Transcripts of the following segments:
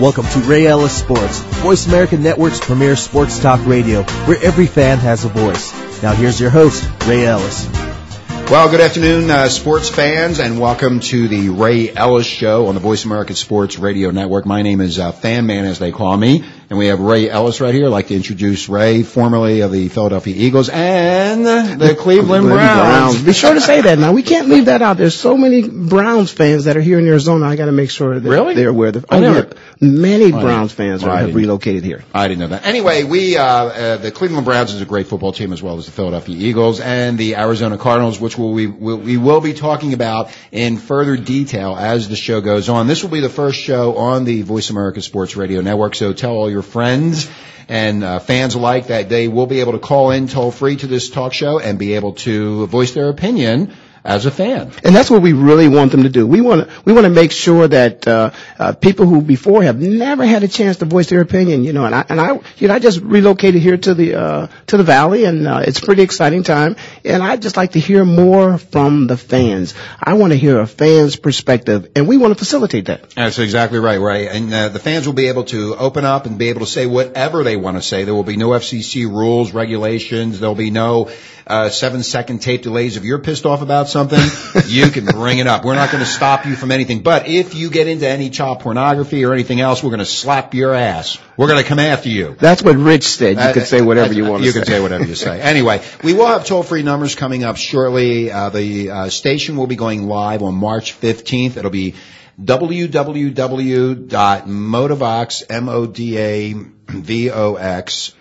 Welcome to Ray Ellis Sports, Voice America Network's premier sports talk radio, where every fan has a voice. Now here's your host, Ray Ellis. Well, good afternoon, uh, sports fans, and welcome to the Ray Ellis Show on the Voice America Sports Radio Network. My name is uh, Fan Man, as they call me, and we have Ray Ellis right here. I'd like to introduce Ray, formerly of the Philadelphia Eagles and the Cleveland Browns. Be sure to say that. Now we can't leave that out. There's so many Browns fans that are here in Arizona. I got to make sure that Really? they're aware. That, I oh, never- yeah. Many I Browns fans I are, have relocated here. I didn't know that. Anyway, we uh, uh, the Cleveland Browns is a great football team as well as the Philadelphia Eagles and the Arizona Cardinals, which will we will, we will be talking about in further detail as the show goes on. This will be the first show on the Voice America Sports Radio Network, so tell all your friends and uh, fans alike that they will be able to call in toll free to this talk show and be able to voice their opinion as a fan. And that's what we really want them to do. We want to we want to make sure that uh, uh, people who before have never had a chance to voice their opinion, you know, and I and I you know I just relocated here to the uh, to the valley, and uh, it's a pretty exciting time. And I would just like to hear more from the fans. I want to hear a fan's perspective, and we want to facilitate that. That's exactly right, Ray. And uh, the fans will be able to open up and be able to say whatever they want to say. There will be no FCC rules, regulations. There'll be no uh, seven second tape delays. If you're pissed off about something, you can bring it up. We're not going to stop you from anything. But if you get into any child pornography or anything else, we're going to slap your ass. We're going to come after you. That's what Rich said. You Uh, can say whatever uh, you want to You say. can say whatever you say. Anyway, we will have toll-free numbers coming up shortly. Uh, the uh, station will be going live on March 15th. It'll be www.modavox, M-O-D-A-V-O-X,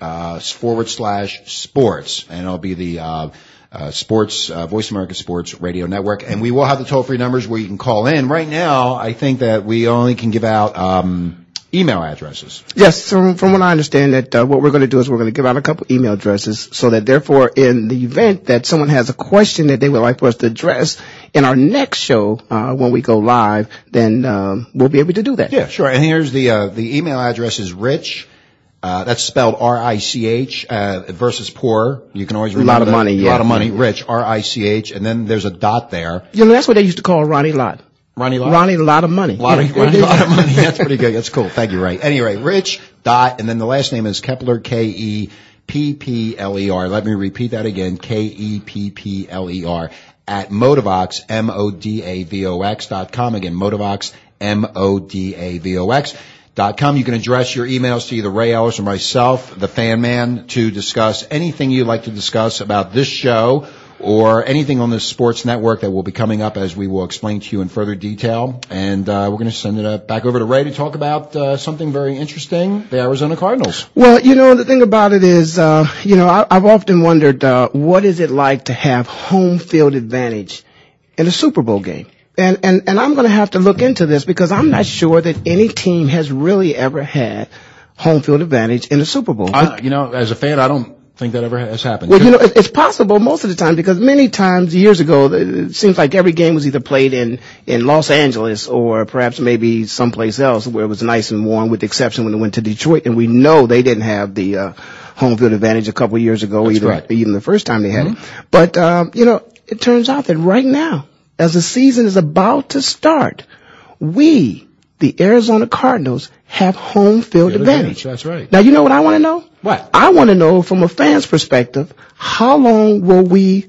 uh, forward slash sports. And it'll be the, uh, uh, sports, uh, Voice America Sports Radio Network. And we will have the toll-free numbers where you can call in. Right now, I think that we only can give out, um, email addresses. Yes, from, from what I understand, that uh, what we're going to do is we're going to give out a couple email addresses, so that therefore, in the event that someone has a question that they would like for us to address in our next show uh, when we go live, then um, we'll be able to do that. Yeah, sure. And here's the uh, the email address is rich. Uh, that's spelled R-I-C-H uh, versus poor. You can always A lot remember of that. money, A lot of money. Rich, R-I-C-H, and then there's a dot there. You know, that's what they used to call Ronnie Lott. Ronnie Lott. Ronnie, a lot of money. Lot of, Yeah, Ronnie, they- lot of money. That's pretty good. That's cool. Thank you, Ray. Anyway, Rich dot, and then the last name is Keppler, K E P P L E R. Let me repeat that again. K E P P L E R at Modavox, M O D A V O X dot com. Again, Modavox, M O D A V O X. Dot com. You can address your emails to either Ray Ellis or myself, the fan man, to discuss anything you'd like to discuss about this show or anything on the sports network that will be coming up as we will explain to you in further detail. And uh, we're going to send it uh, back over to Ray to talk about uh, something very interesting, the Arizona Cardinals. Well, you know, the thing about it is, uh, you know, I, I've often wondered, uh, what is it like to have home field advantage in a Super Bowl game? And, and, and I'm going to have to look into this because I'm not sure that any team has really ever had home field advantage in a Super Bowl. I, you know, as a fan, I don't think that ever has happened. Well, you know, it's possible most of the time because many times years ago, it seems like every game was either played in, in Los Angeles or perhaps maybe someplace else where it was nice and warm with the exception when it went to Detroit. And we know they didn't have the, uh, home field advantage a couple years ago, That's either, correct. even the first time they had it. But, um, you know, it turns out that right now, as the season is about to start, we, the Arizona Cardinals, have home field advantage. that's right. Now, you know what I want to know? What? I want to know from a fan's perspective, how long will we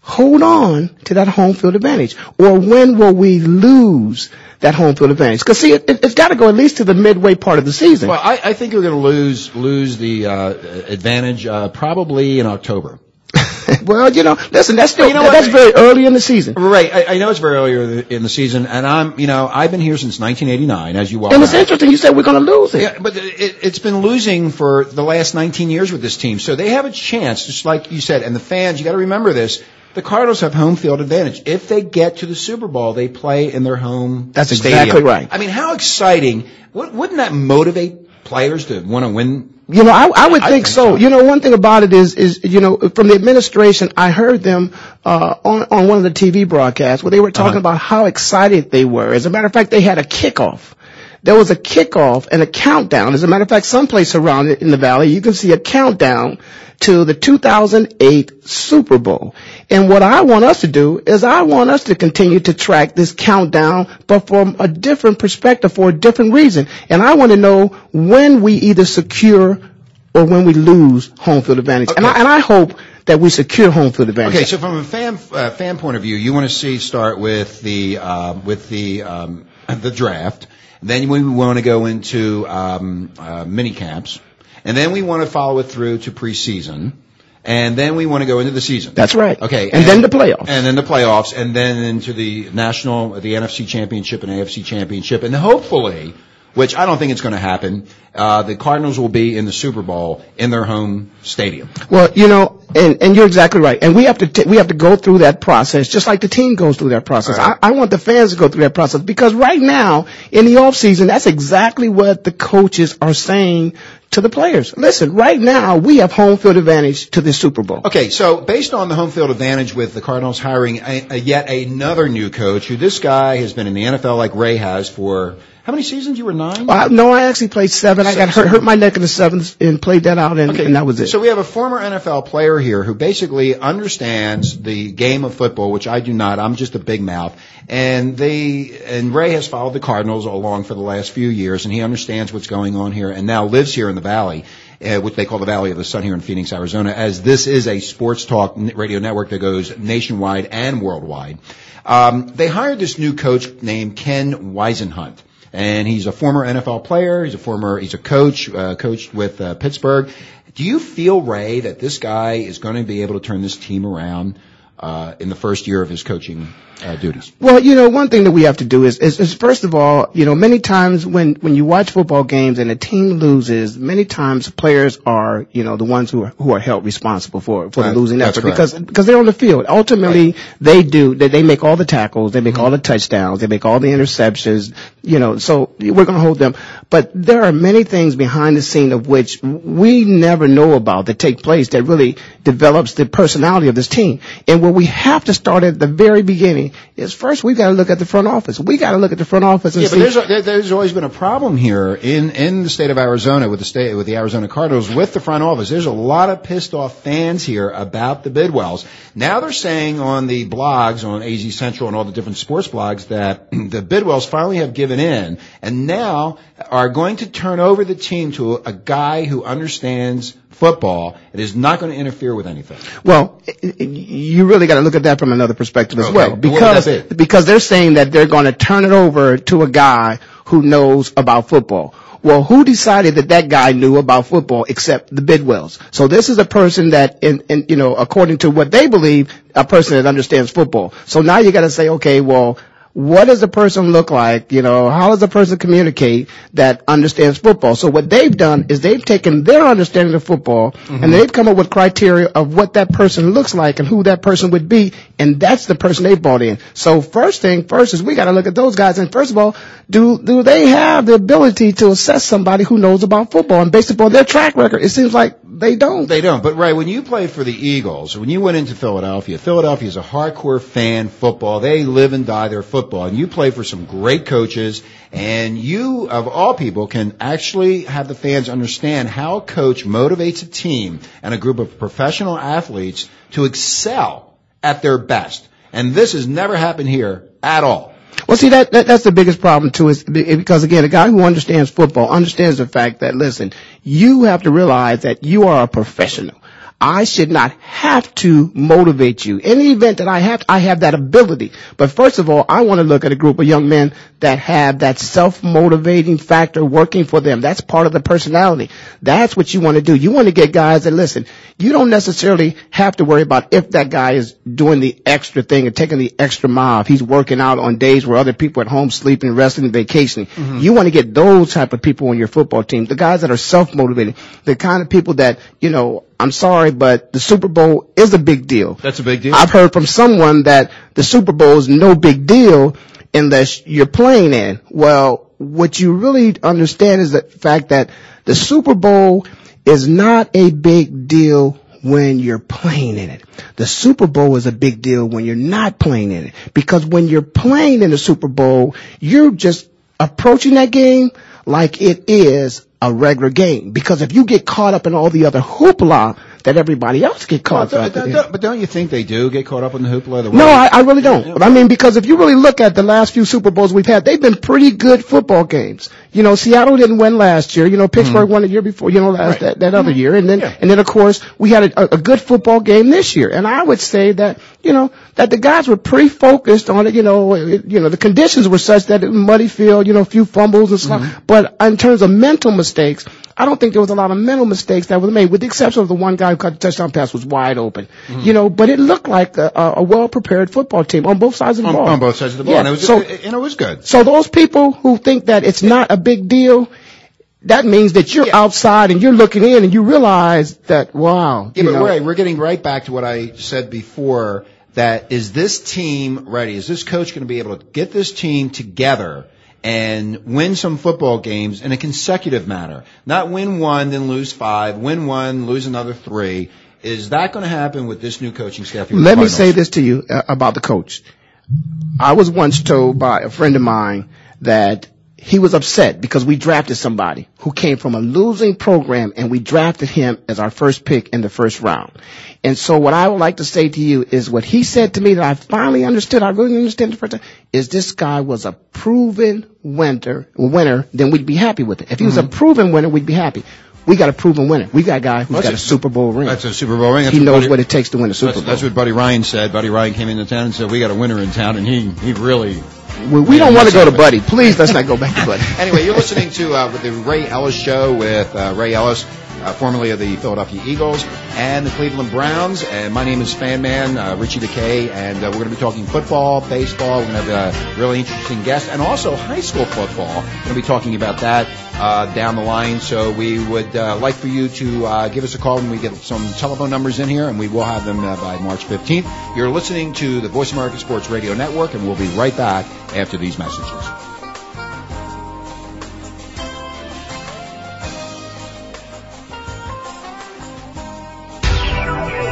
hold on to that home field advantage? Or when will we lose that home field advantage? Because see, it, it's got to go at least to the midway part of the season. Well, I, I think we're going to lose lose the uh, advantage uh, probably in October. well, you know, listen, that's still, you know what? that's very early in the season. Right. I, I know it's very early in the season, and I'm, you know, I've been here since 1989, as you well And it's know. interesting you said we're going to lose it. Yeah, but it, it's been losing for the last 19 years with this team, so they have a chance, just like you said. And the fans, you got to remember this: the Cardinals have home field advantage. If they get to the Super Bowl, they play in their home. That's stadium. exactly right. I mean, how exciting! Wou- Wouldn't that motivate players to want to win? You know, I, I would I think, think so. so. You know, one thing about it is, is you know, from the administration, I heard them uh, on on one of the TV broadcasts where they were talking Uh-huh. about how excited they were. As a matter of fact, they had a kickoff there was a kickoff and a countdown. As a matter of fact, someplace around it in the valley, you can see a countdown to the 2008 Super Bowl. And what I want us to do is I want us to continue to track this countdown, but from a different perspective for a different reason. And I want to know when we either secure or when we lose home field advantage. And, I, and I hope that we secure home field advantage. Okay, so from a fan uh, fan point of view, you want to see start with the uh, with the um, the draft. Then we want to go into um, uh, mini camps, and then we want to follow it through to preseason. And then we want to go into the season. That's right. Okay. And, and, then the playoffs. And then the playoffs, and then into the national, the NFC championship and AFC championship, and hopefully which I don't think it's going to happen. Uh, the Cardinals will be in the Super Bowl in their home stadium. Well, you know, and, and you're exactly right. And we have to t- we have to go through that process just like the team goes through that process. Right. I, I want the fans to go through that process because right now in the off season, that's exactly what the coaches are saying to the players. Listen, right now we have home field advantage to the Super Bowl. Okay, so based on the home field advantage with the Cardinals hiring a, a yet another new coach, who this guy has been in the NFL like Ray has for how many seasons? You were nine? No, I actually played seven. I got hurt, hurt my neck in the seventh and played that out, and, that was it. So we have a former NFL player here who basically understands the game of football, which I do not. I'm just a big mouth. And they and Ray has followed the Cardinals along for the last few years, and he understands what's going on here, and now lives here in the Valley. Uh, which they call the Valley of the Sun here in Phoenix, Arizona, as this is a sports talk radio network that goes nationwide and worldwide. Um, they hired this new coach named Ken Whisenhunt and he's a former NFL player. He's a former, he's a coach, uh, coached with uh, Pittsburgh. Do you feel, Ray, that this guy is going to be able to turn this team around uh, in the first year of his coaching uh, duties? Well, you know, one thing that we have to do is, is, is, first of all, you know, many times when, when you watch football games and a team loses, many times players are, you know, the ones who are, who are held responsible for, for the losing effort because, because they're on the field. Ultimately, right. they do, they, they make all the tackles, they make mm-hmm. all the touchdowns, they make all the interceptions, you know, so we're going to hold them. But there are many things behind the scene of which we never know about that take place that really develops the personality of this team. And what we have to start at the very beginning is first we've got to look at the front office. We got to look at the front office and yeah, but there's, a, there's always been a problem here in in the state of Arizona with the state with the Arizona Cardinals with the front office. There's a lot of pissed off fans here about the Bidwells. Now they're saying on the blogs on AZ Central and all the different sports blogs that the Bidwells finally have given in and now are going to turn over the team to a guy who understands football It is not going to interfere with anything. Well, you really got to look at that from another perspective as well, because because they're saying that they're going to turn it over to a guy who knows about football. Well, who decided that that guy knew about football except the Bidwells? So this is a person that, in, in, you know, according to what they believe, a person that understands football. So now you got to say, okay, well, what does a person look like? You know, how does a person communicate that understands football? So what they've done is they've taken their understanding of football mm-hmm. and they've come up with criteria of what that person looks like and who that person would be, and that's the person they brought in. So first thing first is we got to look at those guys, and first of all, do do they have the ability to assess somebody who knows about football? And based upon their track record, it seems like they don't. They don't. But right when you play for the Eagles, when you went into Philadelphia, Philadelphia is a hardcore fan football. They live and die their football, and you play for some great coaches. And you, of all people, can actually have the fans understand how a coach motivates a team and a group of professional athletes to excel at their best. And this has never happened here at all. Well, see, that, that, that's the biggest problem too, is because again, a guy who understands football understands the fact that, listen, you have to realize that you are a professional. I should not have to motivate you. In the event that I have, I have that ability. But first of all, I want to look at a group of young men that have that self-motivating factor working for them. That's part of the personality. That's what you want to do. You want to get guys that listen. You don't necessarily have to worry about if that guy is doing the extra thing and taking the extra mile. If he's working out on days where other people are at home sleeping, resting, vacationing. Mm-hmm. You want to get those type of people on your football team. The guys that are self-motivated. The kind of people that, you know, I'm sorry, but the Super Bowl is a big deal. That's a big deal. I've heard from someone that the Super Bowl is no big deal unless you're playing in. Well, what you really understand is the fact that the Super Bowl is not a big deal when you're playing in it. The Super Bowl is a big deal when you're not playing in it. Because when you're playing in the Super Bowl, you're just approaching that game like it is a regular game. Because if you get caught up in all the other hoopla that everybody else get caught Well, up don't- don't- but don't you think they do get caught up in the hoopla? The No, I, I really don't. I mean, because if you really look at the last few Super Bowls we've had, they've been pretty good football games. You know, Seattle didn't win last year. You know, Pittsburgh hmm. won the year before. You know, last, Right. that, that other hmm. year, and then Yeah. and then of course we had a, a good football game this year. And I would say that you know that the guys were pretty focused on it. You know, it, you know the conditions were such that it was muddy field. You know, a few fumbles and stuff. Mm-hmm. But in terms of mental mistakes. I don't think there was a lot of mental mistakes that were made, with the exception of the one guy who caught the touchdown pass was wide open. Mm-hmm. You know, but it looked like a, a a well-prepared football team on both sides of the on, ball. on both sides of the ball. Yeah, And it was, so, and it was good. so those people who think that it's not a big deal, that means that you're Yeah. outside and you're looking in and you realize that, wow. Yeah, but know, Ray, we're getting right back to what I said before. That is this team ready? Is this coach going to be able to get this team together and win some football games in a consecutive manner? Not win one, then lose five, win one, lose another three. Is that going to happen with this new coaching staff? Let me say this to you uh, about the coach. I was once told by a friend of mine that he was upset because we drafted somebody who came from a losing program and we drafted him as our first pick in the first round. And so what I would like to say to you is what he said to me that I finally understood, I really understand the first time, is this guy was a proven winner, winner, then we'd be happy with it. If he was mm-hmm. a proven winner, we'd be happy. We got a proven winner. We got a guy who's That's got a- a Super Bowl ring. That's a Super Bowl ring. That's he knows Buddy- what it takes to win a Super That's, Bowl. that's what Buddy Ryan said. Buddy Ryan came into town and said, "We got a winner in town," and he he really We, we don't want to go to. Buddy. Please, let's not go back to Buddy. anyway, you're listening to uh, the Ray Ellis Show with uh, Ray Ellis, uh, formerly of the Philadelphia Eagles and the Cleveland Browns. And my name is Fan Man uh, Richie DeKay, and uh, we're going to be talking football, baseball. We're going to have a really interesting guest, and also high school football. We're going to be talking about that uh, down the line. So we would uh, like for you to uh, give us a call when we get some telephone numbers in here, and we will have them by March 15th. You're listening to the Voice America Sports Radio Network, and we'll be right back after these messages.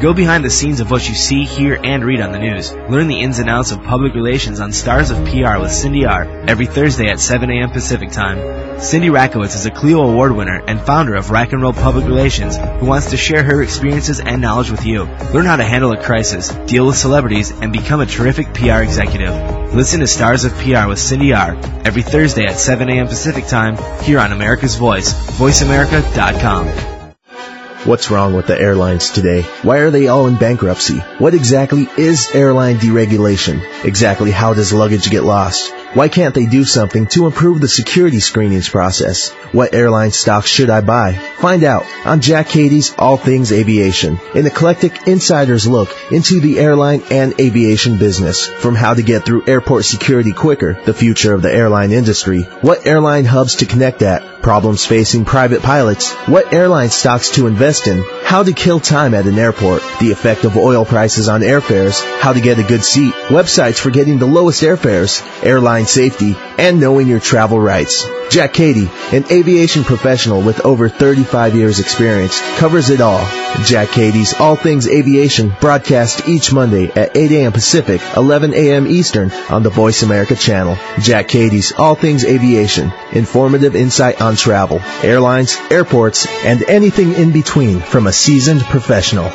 Go behind the scenes of what you see, hear, and read on the news. Learn the ins and outs of public relations on Stars of PR with Cindy R. every Thursday at 7 a.m. Pacific Time. Cindy Rakowitz is a Clio Award winner and founder of Rack and Roll Public Relations who wants to share her experiences and knowledge with you. Learn how to handle a crisis, deal with celebrities, and become a terrific PR executive. Listen to Stars of PR with Cindy R. every Thursday at 7 a.m. Pacific Time here on America's Voice, voiceamerica.com. What's wrong with the airlines today? Why are they all in bankruptcy? What exactly is airline deregulation? Exactly how does luggage get lost? Why can't they do something to improve the security screenings process? What airline stocks should I buy? Find out. On Jack Cady's All Things Aviation, an eclectic insider's look into the airline and aviation business. From how to get through airport security quicker, the future of the airline industry, what airline hubs to connect at, problems facing private pilots, what airline stocks to invest in, how to kill time at an airport, the effect of oil prices on airfares, how to get a good seat, websites for getting the lowest airfares, airline safety, and knowing your travel rights. Jack Cady, an aviation professional with over 35 years experience, covers it all. Jack Cady's All Things Aviation broadcast each Monday at 8 a.m. Pacific, 11 a.m. Eastern on the Voice America channel. Jack Cady's All Things Aviation, informative insight on travel, airlines, airports, and anything in between from a seasoned professional.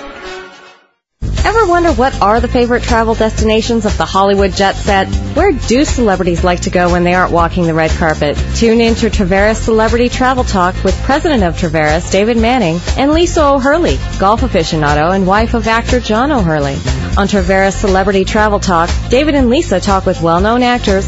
Ever wonder what are the favorite travel destinations of the Hollywood jet set? Where do celebrities like to go when they aren't walking the red carpet? Tune in to Traveras Celebrity Travel Talk with President of Traveras, David Manning, and Lisa O'Hurley, golf aficionado and wife of actor John O'Hurley. On Traveras Celebrity Travel Talk, David and Lisa talk with well-known actors,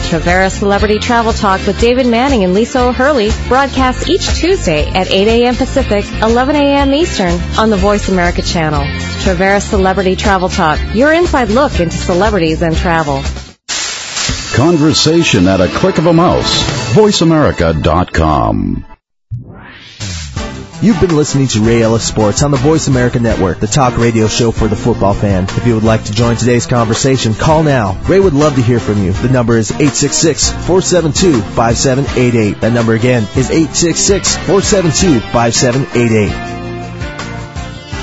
Traveras Celebrity Travel Talk with David Manning and Lisa O'Hurley broadcasts each Tuesday at 8 a.m. Pacific, 11 a.m. Eastern on the Voice America channel. Traveras Celebrity Travel Talk, your inside look into celebrities and travel. Conversation at a click of a mouse. VoiceAmerica.com. You've been listening to Ray Ellis Sports on the Voice America Network, the talk radio show for the football fan. If you would like to join today's conversation, call now. Ray would love to hear from you. The number is 866-472-5788. That number again is 866-472-5788.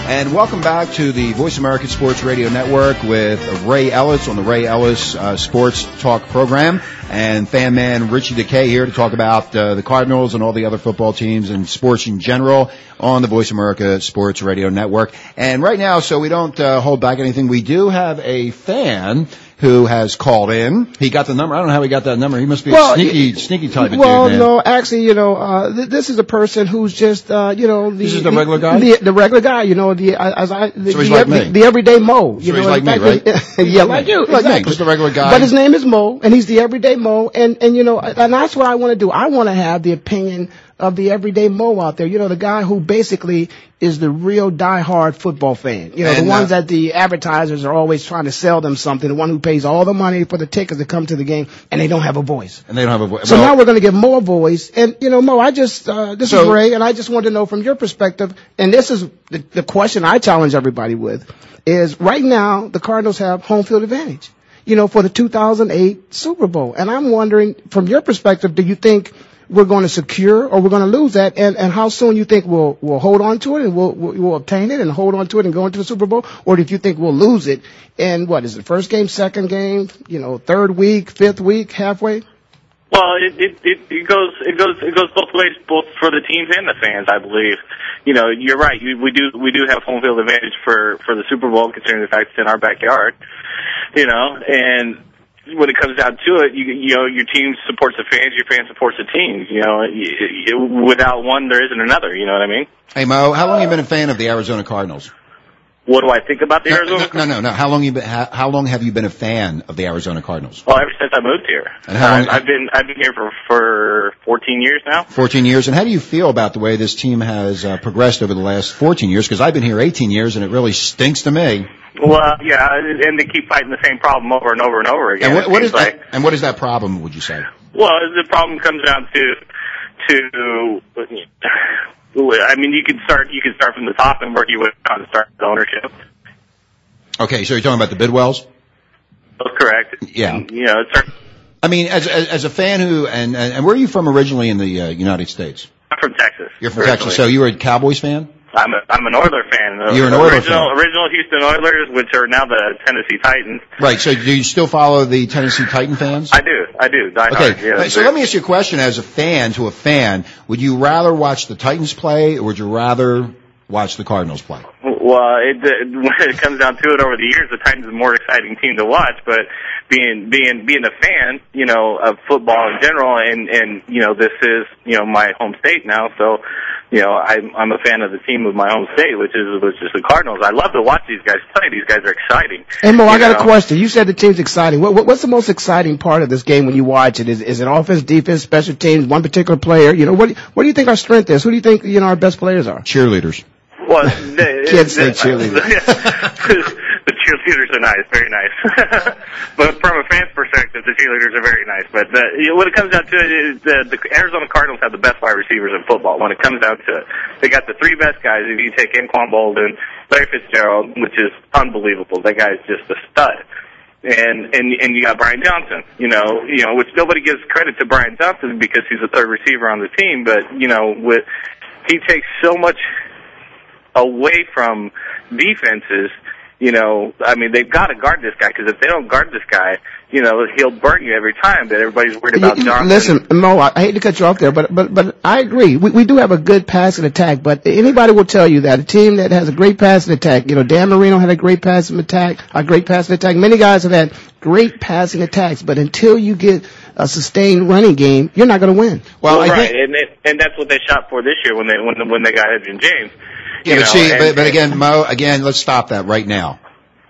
And welcome back to the Voice America Sports Radio Network with Ray Ellis on the Ray Ellis uh, Sports Talk program and fan man Richie DeKay here to talk about uh, the Cardinals and all the other football teams and sports in general on the Voice America Sports Radio Network. And right now, so we don't uh, hold back anything, we do have a fan who has called in. He got the number. I don't know how he got that number. He must be Well, a sneaky, y- sneaky type of well, dude, man. no, actually, you know, uh, th- this is a person who's just, uh, you know, the, This is the regular guy? the, the regular guy, you know, the as I, the, So the, like the, the everyday Mo. You So he's know, like me, right? yeah, like you, like me, just a regular guy. But his name is Mo, and he's the everyday Mo, and and you know, and that's what I want to do. I want to have the opinion of the everyday Mo out there. You know, the guy who basically is the real diehard football fan. You know, And, the ones uh, that the advertisers are always trying to sell them something. The one who pays all the money for the tickets to come to the game, and they don't have a voice. And they don't have a voice. So now we're going to get more voice. And, you know, Mo, I just, uh, this is Ray, and I just want to know from your perspective, and this is the, the question I challenge everybody with, is right now the Cardinals have home field advantage, you know, for the 2008 Super Bowl. And I'm wondering, from your perspective, do you think we're going to secure or we're going to lose that? And, and how soon you think we'll, we'll hold on to it and we'll, we'll, we'll obtain it and hold on to it and go into the Super Bowl? Or if you think we'll lose it? And what is it, first game, second game, you know, third week, fifth week, halfway? Well, it, it it it goes it goes it goes both ways, both for the teams and the fans. I believe. You know, you're right. We do we do have home field advantage for for the Super Bowl, considering the fact it's in our backyard. You know, and when it comes down to it, you you know your team supports the fans, your fan supports the team. You know, you, you, without one, there isn't another. You know what I mean? Hey Mo, how long have you been a fan of the Arizona Cardinals? What do I think about the No, Arizona? no, no, no. How long you been? How, how long have you been a fan of the Arizona Cardinals? Well, ever since I moved here, And how long- I've, I've been I've been here for for 14 years now. 14 years. And how do you feel about the way this team has uh, progressed over the last 14 years? Because I've been here 18 years, and it really stinks to me. Well, yeah, and they keep fighting the same problem over and over and over again. And what, what is like, that? And what is that problem? Would you say? Well, the problem comes down to to. I mean, you could start you could start from the top and work your way down to start with ownership. Okay, so you're talking about the Bidwells? That's correct. Yeah. And, you know, I mean, as as, as a fan who and, and where are you from originally in the uh, United States? I'm from Texas. You're from Texas, so you were a Cowboys fan. I'm a, I'm an Oiler fan. You're an Oiler original, fan. Original Houston Oilers, which are now the Tennessee Titans. Right. So do you still follow the Tennessee Titan fans? I do. I do. Die Okay, hard. Yeah, so let me ask you a question as a fan to a fan. Would you rather watch the Titans play or would you rather watch the Cardinals play? Well, it, it, when it comes down to it, over the years, the Titans are a more exciting team to watch. But being being being a fan, you know, of football in general, and and you know, this is you know my home state now, so you know, I'm I'm a fan of the team of my home state, which is which is the Cardinals. I love to watch these guys play. These guys are exciting. Hey Mo, I You got know? a question. You said the team's exciting. What, what, what's the most exciting part of this game when you watch it? Is, is it offense, defense, special teams, one particular player? You know, what, what do you think our strength is? Who do you think, you know, our best players are? Cheerleaders. Well, the, Kids say cheerleaders. cheerleaders are nice, very nice. but from a fan's perspective, the cheerleaders are very nice. But the, you know, when it comes down to it, the, the Arizona Cardinals have the best wide receivers in football. When it comes down to it, they got the three best guys. If you take Anquan Boldin, Larry Fitzgerald, which is unbelievable. That guy's just a stud. And and and you got Bryant Johnson, you know, you know, which nobody gives credit to Bryant Johnson because he's the third receiver on the team, but you know, with he takes so much away from defenses. You know, I mean, they've got to guard this guy because if they don't guard this guy, you know, he'll burn you every time. That everybody's worried about You- Johnson. Listen, Mo, I hate to cut you off there, but but but I agree. We we do have a good passing attack, but anybody will tell you that a team that has a great passing attack, you know, Dan Marino had a great passing attack, a great passing attack. Many guys have had great passing attacks, but until you get a sustained running game, you're not going to win. Well, I right, think. and it, and that's what they shot for this year when they when when they got Edgerrin James. Yeah, but know, see, and- but, but again, Mo, again, let's stop that right now.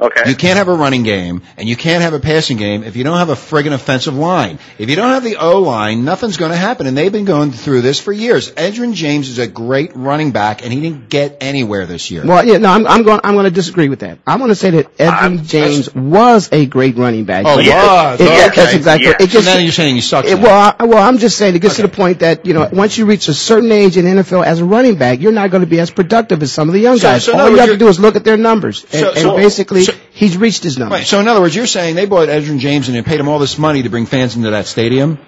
Okay. You can't have a running game and you can't have a passing game if you don't have a friggin' offensive line. If you don't have the O line, nothing's going to happen. And they've been going through this for years. Edgerrin James is a great running back, and he didn't get anywhere this year. Well, yeah, no, I'm, I'm going. I'm going to disagree with that. I'm going to say that Edgerrin James was a great running back. Oh, yeah. it- it- Okay. That's exactly. Yeah. It so just, now you're saying he sucks. it, well, I, well, I'm just saying it gets to the point that you know once you reach a certain age in NFL as a running back, you're not going to be as productive as some of the young So- guys. so All other you have to do is look at their numbers, and, So- and so- basically so- he's reached his numbers. Right. So in other words, you're saying they bought Edgerrin James and they paid him all this money to bring fans into that stadium.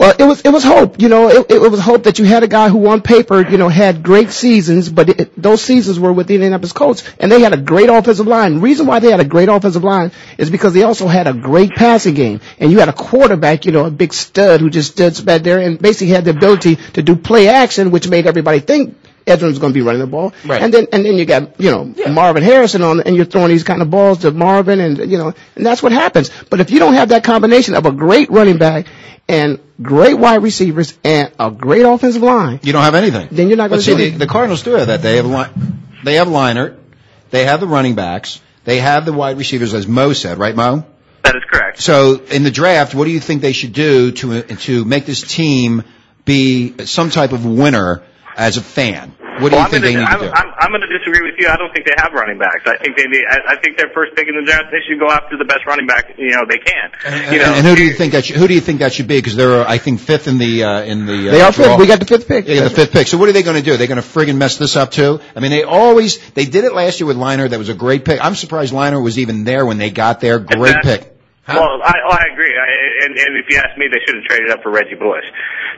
Well, it was it was hope. You know, it, it was hope that you had a guy who, on paper, you know, had great seasons, but it, those seasons were with the Indianapolis Colts, and they had a great offensive line. reason why they had a great offensive line is because they also had a great passing game, and you had a quarterback, you know, a big stud who just stood back there and basically had the ability to do play action, which made everybody think. Edgerrin's going to be running the ball, Right. and then and then you got you know Marvin Harrison on, and you're throwing these kind of balls to Marvin, and you know, and that's what happens. But if you don't have that combination of a great running back and great wide receivers and a great offensive line, You don't have anything. Then you're not gonna see, the, the Cardinals do have that. They have li- they have Leinart, they have the running backs, they have the wide receivers, as Mo said, right, Mo? That is correct. So in the draft, what do you think they should do to to make this team be some type of winner as a fan? What do Well, you I'm they gonna, need I'm, to do? I'm, I'm going to disagree with you. I don't think they have running backs. I think they need, I, I think their first pick in the draft, they should go after the best running back, you know, they can. And, you know, and who do you think that should, who do you think that should be? Because they're I think fifth in the uh, in the uh, they are draw. fifth. We got the fifth pick. Yeah, the fifth pick. So what are they going to do? They're going to friggin' mess this up too? I mean, they always they did it last year with Leinart. That was a great pick. I'm surprised Leinart was even there when they got there. Great Exactly. pick. Huh? Well, I, oh, I agree. I, and, and if you ask me, they should have traded up for Reggie Bush.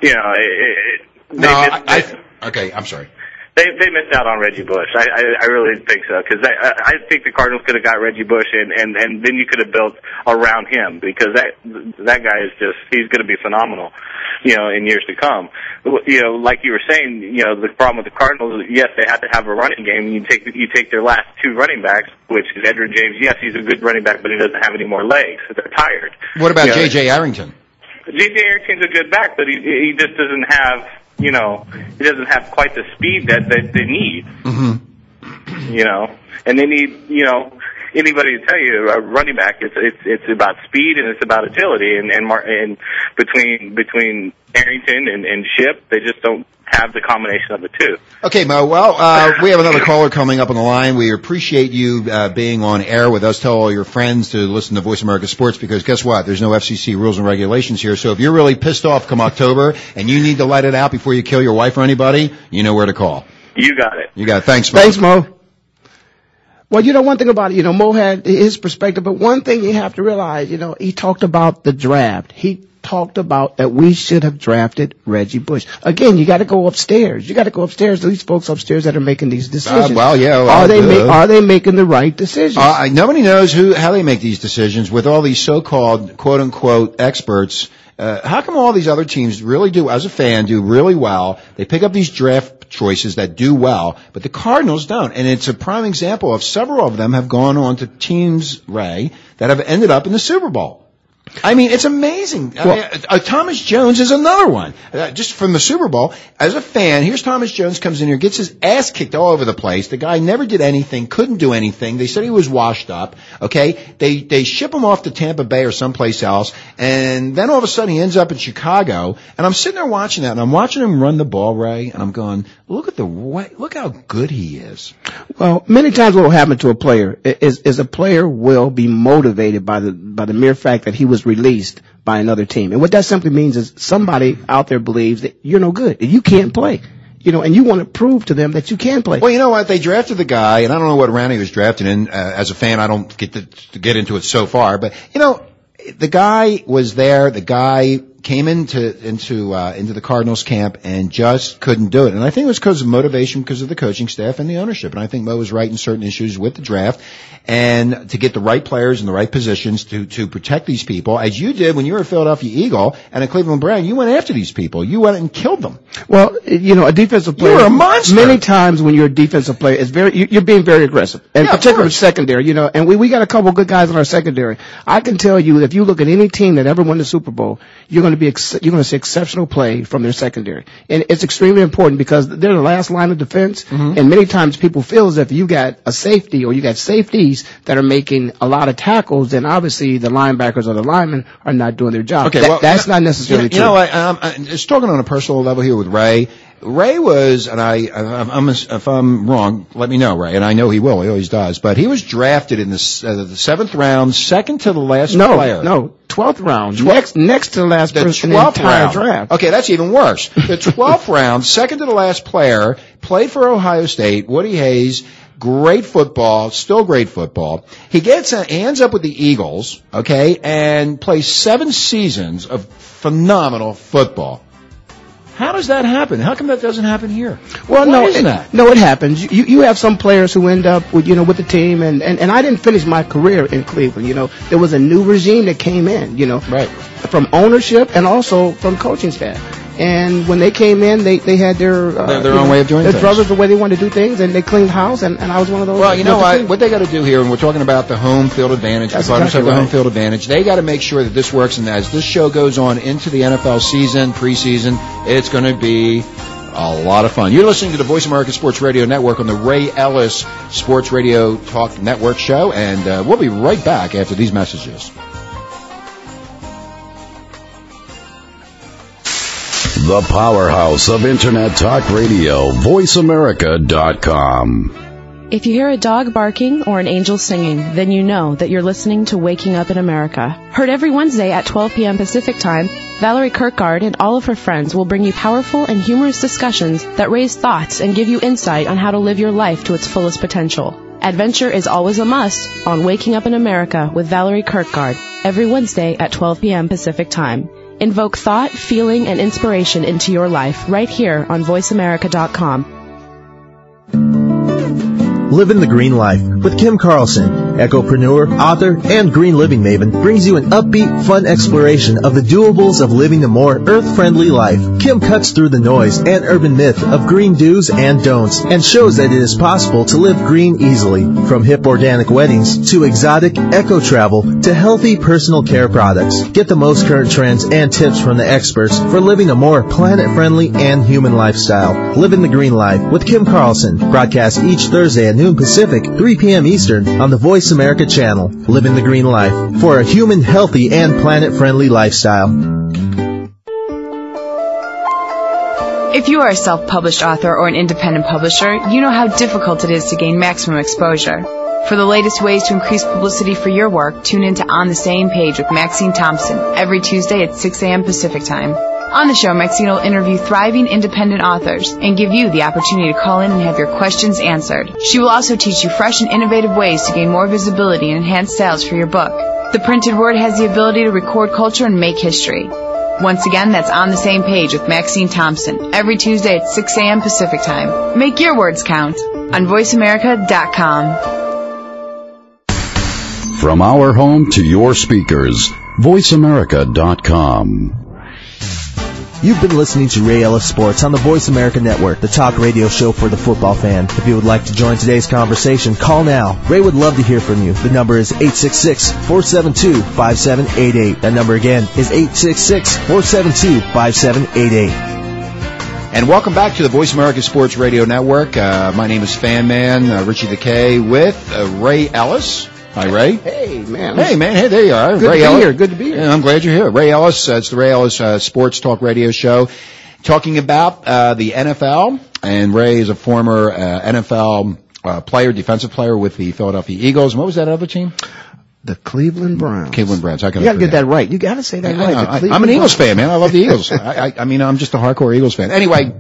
You know, it, it, they, no, I, I, okay. I'm sorry. They they missed out on Reggie Bush. I I, I really think so because I, I think the Cardinals could have got Reggie Bush and and and then you could have built around him because that that guy is just he's going to be phenomenal, you know, in years to come. You know, like you were saying, you know, the problem with the Cardinals, yes, they have to have a running game. You take you take their last two running backs, which is Edgerrin James. Yes, he's a good running back, but he doesn't have any more legs. They're tired. What about You know, J.J. Arrington? J.J. Arrington's a good back, but he he just doesn't have you know he doesn't have quite the speed that that they need. Mm-hmm. You know, and they need you know anybody to tell you a running back it's it's it's about speed and it's about agility and and Mar- and between between Arrington and and Shipp they just don't have the combination of the two. Okay, Mo. Well, uh, we have another caller coming up on the line. We appreciate you uh, being on air with us. Tell all your friends to listen to Voice America Sports because guess what? There's no FCC rules and regulations here. So if you're really pissed off come October and you need to let it out before you kill your wife or anybody, you know where to call. You got it. You got it. Thanks, Mo. Thanks, Mo. Well, you know, one thing about it, you know, Mo had his perspective, but one thing you have to realize, you know, he talked about the draft. He talked about that we should have drafted Reggie Bush. Again, you got to go upstairs. You got to go upstairs to these folks upstairs that are making these decisions. Uh, well, yeah, well, are they ma- are they making the right decisions? Uh, nobody knows who how they make these decisions with all these so-called quote unquote experts. Uh, how come all these other teams really do, as a fan, do really well? They pick up these draft choices that do well, but the Cardinals don't. And it's a prime example of several of them have gone on to teams, Ray, that have ended up in the Super Bowl. I mean, it's amazing. I mean, uh, Thomas Jones is another one. Uh, just from the Super Bowl, as a fan, here's Thomas Jones comes in here, gets his ass kicked all over the place. The guy never did anything, couldn't do anything. They said he was washed up. Okay, they they ship him off to Tampa Bay or someplace else, and then all of a sudden he ends up in Chicago. And I'm sitting there watching that, and I'm watching him run the ball, Ray, and I'm going, look at the way, look how good he is. Well, many times what will happen to a player is, is a player will be motivated by the by the mere fact that he was released by another team, and what that simply means is somebody out there believes that you're no good, and you can't play, you know, and you want to prove to them that you can play. Well, you know what? They drafted the guy, and I don't know what round he was drafted in. Uh, as a fan, I don't get to, to get into it so far, but you know, the guy was there. The guy came into into uh, into the Cardinals camp and just couldn't do it. And I think it was because of motivation, because of the coaching staff and the ownership. And I think Mo was right in certain issues with the draft, and to get the right players in the right positions to to protect these people, as you did when you were a Philadelphia Eagle and a Cleveland Brown. You went after these people. You went and killed them. Well, you know, a defensive player. You're a monster. Many times when you're a defensive player, it's very you- you're being very aggressive, and Yeah, particularly secondary. You know, and we we got a couple good guys in our secondary. I can tell you, if you look at any team that ever won the Super Bowl, you're going to going to be ex- you're going to see exceptional play from their secondary, and it's extremely important because they're the last line of defense, Mm-hmm. and many times people feel as if you got a safety or you got safeties that are making a lot of tackles, then obviously the linebackers or the linemen are not doing their job. Okay, That- well, that's not necessarily true. You know, I, just talking on a personal level here with Ray. Ray was, and I, I'm, I'm, if I'm wrong, let me know, Ray. And I know he will. He always does. But he was drafted in the, uh, the seventh round, second to the last no, player. no, twelfth round, next next to the last The person in the twelfth entire round. draft. Okay, that's even worse. The twelfth round, second to the last player, played for Ohio State. Woody Hayes, great football, still great football. He gets, uh, he ends up with the Eagles, okay, and plays seven seasons of phenomenal football. How does that happen? How come that doesn't happen here? Well, Why no, it, that? no, it happens. You you have some players who end up with you know with the team, and, and and I didn't finish my career in Cleveland. You know, there was a new regime that came in. You know, Right. from ownership and also from coaching staff. And when they came in, they they had their uh, Their- their own know, way of doing their things. brothers the way they wanted to do things, and they cleaned house. And, and I was one of those. Well, you know what? What they got to do here, and we're talking about the home field advantage. That's the exactly have the home field advantage. They got to make sure that this works, and as this show goes on into the NFL season, preseason, it's going to be a lot of fun. You're listening to the Voice America Sports Radio Network on the Ray Ellis Sports Radio Talk Network show, and uh, we'll be right back after these messages. The powerhouse of Internet Talk Radio, VoiceAmerica.com. If you hear a dog barking or an angel singing, then you know that you're listening to Waking Up in America. Heard every Wednesday at 12 p.m. Pacific Time, Valerie Kirkgard and all of her friends will bring you powerful and humorous discussions that raise thoughts and give you insight on how to live your life to its fullest potential. Adventure is always a must on Waking Up in America with Valerie Kirkgard every Wednesday at 12 p.m. Pacific Time. Invoke thought, feeling, and inspiration into your life right here on VoiceAmerica.com. Living the Green Life with Kim Carlson, ecopreneur, author, and green living maven, brings you an upbeat, fun exploration of the doables of living a more earth-friendly life. Kim cuts through the noise and urban myth of green do's and don'ts and shows that it is possible to live green easily. From hip organic weddings to exotic eco travel to healthy personal care products. Get the most current trends and tips from the experts for living a more planet-friendly and human lifestyle. Living the Green Life with Kim Carlson, broadcast each Thursday at noon Pacific, 3 p.m. Eastern on the Voice America channel. Living the Green Life for a human, healthy, and planet-friendly lifestyle. If you are a self-published author or an independent publisher, you know how difficult it is to gain maximum exposure. For the latest ways to increase publicity for your work, tune in to On the Same Page with Maxine Thompson every Tuesday at 6 a.m. Pacific Time. On the show, Maxine will interview thriving independent authors and give you the opportunity to call in and have your questions answered. She will also teach you fresh and innovative ways to gain more visibility and enhance sales for your book. The printed word has the ability to record culture and make history. Once again, that's on the same page with Maxine Thompson every Tuesday at 6 a.m. Pacific Time. Make your words count on VoiceAmerica.com. From our home to your speakers, VoiceAmerica.com. You've been listening to Ray Ellis Sports on the Voice America Network, the talk radio show for the football fan. If you would like to join today's conversation, call now. Ray would love to hear from you. The number is 866-472-5788. That number again is 866-472-5788. And welcome back to the Voice America Sports Radio Network. Uh, my name is Fan Man uh, Richie the with uh, Ray Ellis. Hi, Ray. Hey man. Hey, man. Hey, there you are. Good Ray to be Ellis. here. Good to be here. I'm glad you're here. Ray Ellis. Uh, it's the Ray Ellis uh, Sports Talk Radio Show, talking about uh, the NFL. And Ray is a former uh, NFL uh, player, defensive player with the Philadelphia Eagles. And what was that other team? The Cleveland Browns. Cleveland Browns. How can You I gotta get that right. You gotta say that I right. I, I'm an Eagles fan, man. I love the Eagles. I, I, I mean, I'm just a hardcore Eagles fan. Anyway,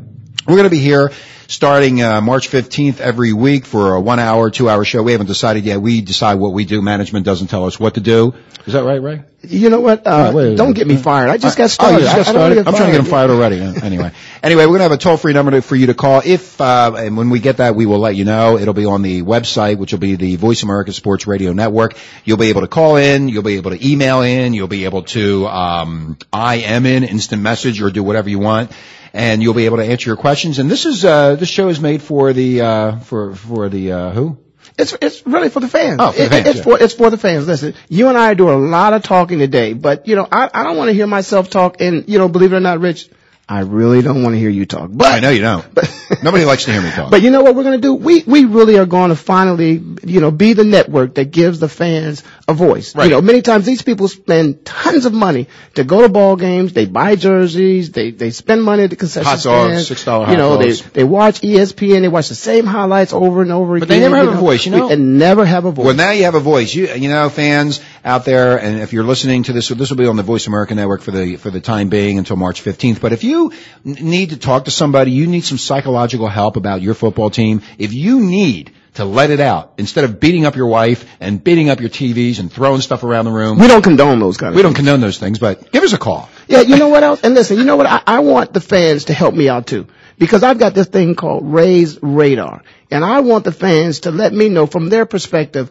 we're going to be here starting uh, March 15th every week for a one hour, two hour show. We haven't decided yet. We decide what we do. Management doesn't tell us what to do. Is that right, Ray? You know what? Uh, Wait, wait, don't wait. get me fired. I just got started. Oh, you just got started. I'm trying to get him fired. already. Anyway. Anyway, we're going to have a toll-free number to, for you to call. If, uh, and when we get that, we will let you know. It'll be on the website, which will be the Voice America Sports Radio Network. You'll be able to call in. You'll be able to email in. You'll be able to, um, IM in, instant message, or do whatever you want. And you'll be able to answer your questions. And this is, uh, this show is made for the, uh, for, for the, uh, who? It's it's really for the fans. Oh, for the It- fans, it's yeah. for it's for the fans. Listen, you and I do a lot of talking today, but you know, I I don't want to hear myself talk. And you know, believe it or not, Rich, I really don't want to hear you talk. But I know you don't. But, Nobody likes to hear me talk. but you know what we're going to do? We we really are going to finally, you know, be the network that gives the fans a voice. Right. You know, many times these people spend tons of money to go to ball games. They buy jerseys. They they spend money at the concession Hot dogs, stands. $6 hot You know, dogs. they they watch ESPN. They watch the same highlights over and over But again. But they never have a voice, you know? and never have a voice. Well, now you have a voice. You, you know, fans out there, and if you're listening to this, this will be on the Voice America Network for the for the time being until March 15th. But if you need to talk to somebody, you need some psychological help about your football team. If you need to let it out instead of beating up your wife and beating up your TVs and throwing stuff around the room, we don't condone those kind of. we things. don't condone those things. But give us a call. Yeah, you know what else? And listen, you know what? I, I want the fans to help me out too. Because I've got this thing called Ray's Radar. And I want the fans to let me know from their perspective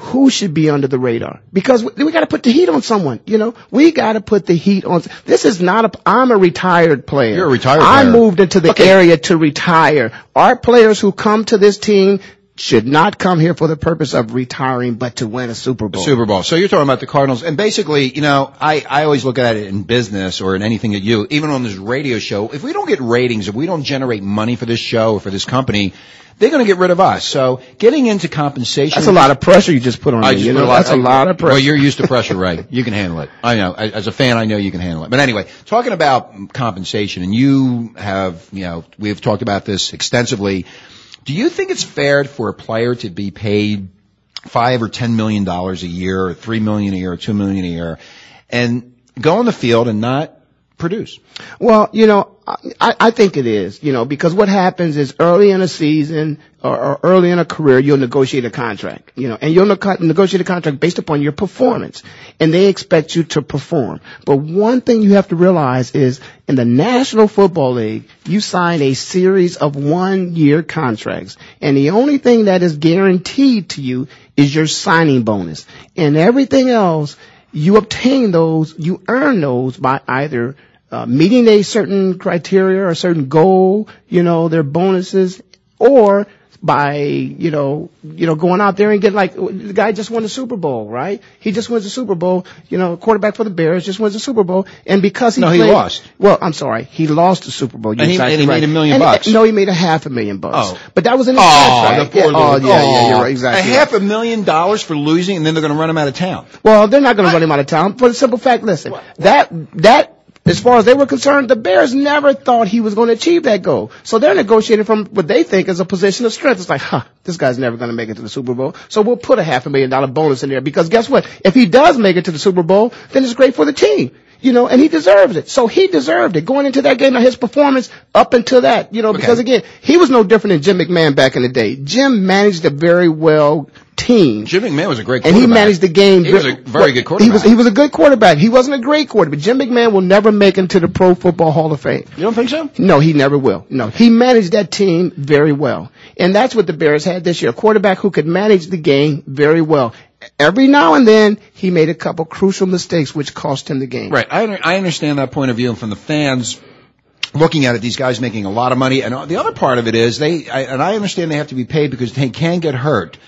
who should be under the radar. Because we, we gotta put the heat on someone, you know? We gotta put the heat on, this is not a, I'm a retired player. You're a retired player I player. moved into the Okay. area to retire. Our players who come to this team should not come here for the purpose of retiring, but to win a Super Bowl. Super Bowl. So you're talking about the Cardinals, and basically, you know, I, I always look at it in business or in anything that you, even on this radio show, if we don't get ratings, if we don't generate money for this show or for this company, they're going to get rid of us. So getting into compensation. That's a lot of pressure you just put on I me. You know, a lot- that's a lot of pressure. Well, you're used to pressure, Ray. You can handle it. I know. As a fan, I know you can handle it. But anyway, talking about compensation, and you have, you know, we've talked about this extensively. Do you think it's fair for a player to be paid five or ten million dollars a year, or three million a year, or two million a year, and go on the field and not produce? Well, you know, I, I think it is, you know, because what happens is early in a season or, or early in a career, you'll negotiate a contract, you know, and you'll neco- negotiate a contract based upon your performance and they expect you to perform. But one thing you have to realize is in the National Football League, you sign a series of one year contracts and the only thing that is guaranteed to you is your signing bonus and everything else you obtain those, you earn those by either Uh, meeting a certain criteria or a certain goal, you know, their bonuses, or by, you know, you know, going out there and getting like, the guy just won the Super Bowl, right? He just wins the Super Bowl, you know, quarterback for the Bears just wins the Super Bowl, and because he No, he played- lost. Well, I'm sorry, he lost the Super Bowl. You're And he- exactly and he made right. a million And- bucks. No, he made a half a million bucks. Oh. But that was in Oh, contract. the poor yeah, oh, little- yeah, yeah, oh. you're right, oh. exactly. A right. half a million dollars for losing, and then they're going to run him out of town. Well, they're not going to run him out of town for the simple fact. Listen, that that as far as they were concerned, the Bears never thought he was going to achieve that goal. So they're negotiating from what they think is a position of strength. It's like, huh, this guy's never going to make it to the Super Bowl. So we'll put a half a million dollar bonus in there because guess what? If he does make it to the Super Bowl, then it's great for the team. You know, and he deserves it. So he deserved it going into that game. Now his performance up until that, you know, because again, he was no different than Jim McMahon back in the day. Jim managed a very well team. Jim McMahon was a great quarterback. And he managed the game. He was a very good quarterback. He was he was a good quarterback. He wasn't a great quarterback. But Jim McMahon will never make it to the Pro Football Hall of Fame. You don't think so? No, he never will. No, he managed that team very well, and that's what the Bears had this year: a quarterback who could manage the game very well. Every now and then, he made a couple crucial mistakes which cost him the game. Right. I, I understand that point of view and from the fans looking at it, these guys making a lot of money. And the other part of it is they, I, and I understand they have to be paid because they can get hurt.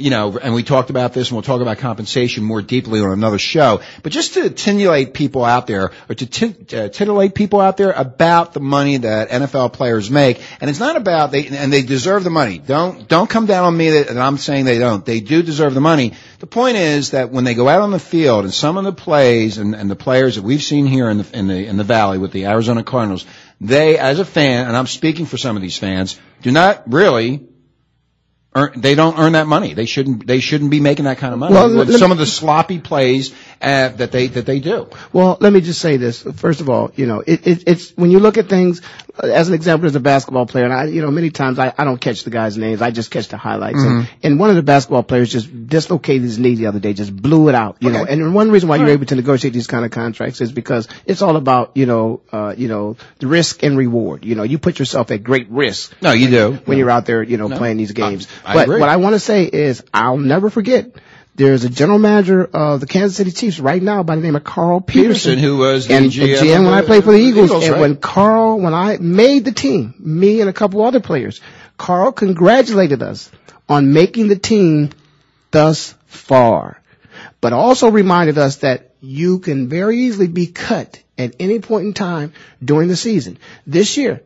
You know, and we talked about this and we'll talk about compensation more deeply on another show. But just to titillate people out there, or to uh, titillate people out there about the money that NFL players make, and it's not about they, and they deserve the money. Don't, don't come down on me that, that I'm saying they don't. They do deserve the money. The point is that when they go out on the field and some of the plays and, and the players that we've seen here in the, in the, in the valley with the Arizona Cardinals, they, as a fan, and I'm speaking for some of these fans, do not really earn, they don't earn that money. They shouldn't, they shouldn't be making that kind of money Well, some of the sloppy plays, uh, that they, that they do. Well, let me just say this. First of all, you know, it, it, it's when you look at things uh, as an example as a basketball player, and I, you know, many times I, I don't catch the guys' names. I just catch the highlights. And, and one of the basketball players just dislocated his knee the other day, just blew it out. You know, and one reason why you're able to negotiate these kind of contracts is because it's all about you know, uh, you know, the risk and reward. You know, you put yourself at great risk No, you do. when you're out there, you know, No. playing these games. I- I but agree. what I want to say is, I'll never forget. There's a general manager of the Kansas City Chiefs right now by the name of Carl Peterson, Peterson, who was the and, GM GM when I played for the the Eagles. Eagles, and right. when Carl, when I made the team, me and a couple other players, Carl congratulated us on making the team thus far, but also reminded us that you can very easily be cut at any point in time during the season. This year,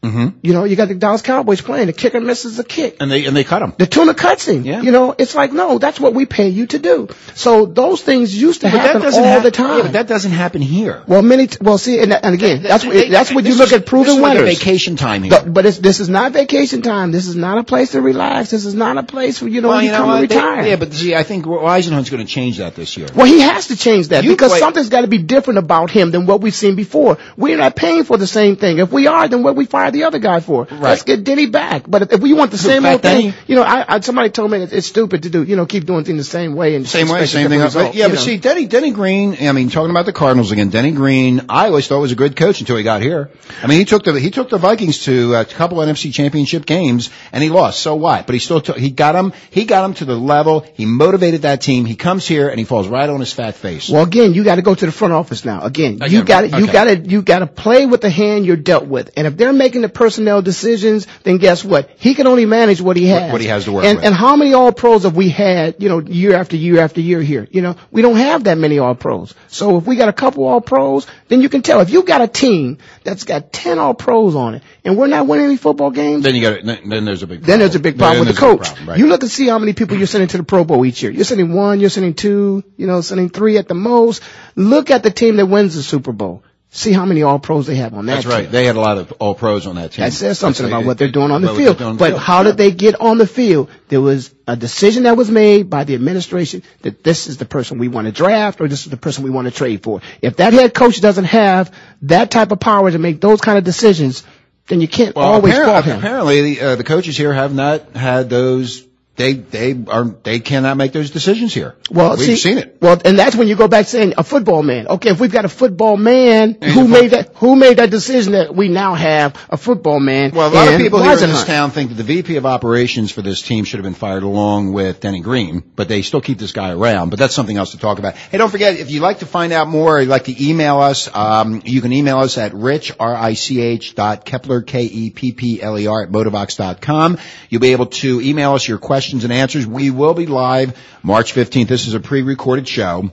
Mm-hmm. you know, you got the Dallas Cowboys playing. The kicker misses a kick. And they and they cut him. The tuna cuts him. Yeah. You know, it's like, no, that's what we pay you to do. So those things used to But happen doesn't all the time. Yeah, but that doesn't happen here. well, many, t- well, see, and, and again, that's what, They- that's when you look is- at proven this is like a vacation time here. But, but it's, this is not vacation time. This is not a place to relax. This is not a place where, you know, well, you, you know come to what? They- retire. yeah, but see, I think Whisenhunt's going to change that this year. Well, he has to change that You because play- something's got to be different about him than what we've seen before. We're not paying for the same thing. If we are, then what we fire the other guy for? Let's get Denny back. But if, if we want the same old thing, you know, I, I, somebody told me it's, it's stupid to do, you know, keep doing things the same way and Same way, same thing. result, yeah, but know. see, Denny, Denny Green. I mean, talking about the Cardinals again, Denny Green. I always thought was a good coach until he got here. I mean, he took the he took the Vikings to a couple NFC Championship games and he lost. So what? But he still took, he got him. He got him to the level. He motivated that team. He comes here and he falls right on his fat face. Well, again, you got to go to the front office now. Again, you Again, got to you okay. got to you got to play with the hand you're dealt with. And if they're making the personnel decisions, then guess what? He can only manage what he has. what he has to work and, with. And how many All Pros have we had? You know, year after year after year here. You know, we don't have that many All Pros. So if we got a couple All Pros, then you can tell. If you got a team that's got ten All Pros on it, and we're not winning any football games, Then you got then, then there's a big. then there's a big problem Then with the coach. problem, right. You look and see how many people you're sending to the Pro Bowl each year. You're sending one, you're sending two, you know, sending three at the most. Look at the team that wins the Super Bowl. See how many All Pros they have on that team. That's team. right. They had a lot of all pros on that team. That says something That's- about what they're doing on the field. on the But field. how did they get on the field? There was a decision that was made by the administration that this is the person we want to draft or this is the person we want to trade for. If that head coach doesn't have that type of power to make those kind of decisions, then you can't Well, always appar- fault him. apparently the, uh, the coaches here have not had those. They they are they cannot make those decisions here. Well, we've see, seen it. Well, and that's when you go back saying a football man. Okay, if we've got a football man, And who made that? Who made that decision that we now have a football man? Well, a lot of people here in this town think that the VP of operations for this team should have been fired along with Denny Green, but they still keep this guy around. But that's something else to talk about. Hey, don't forget, if you'd like to find out more, or you'd like to email us, um, you can email us at rich, R-I-C-H dot Keppler, K-E-P-P-L-E-R at modavox dot com. You'll be able to email us your questions and answers. We will be live March 15th. This is a pre-recorded show.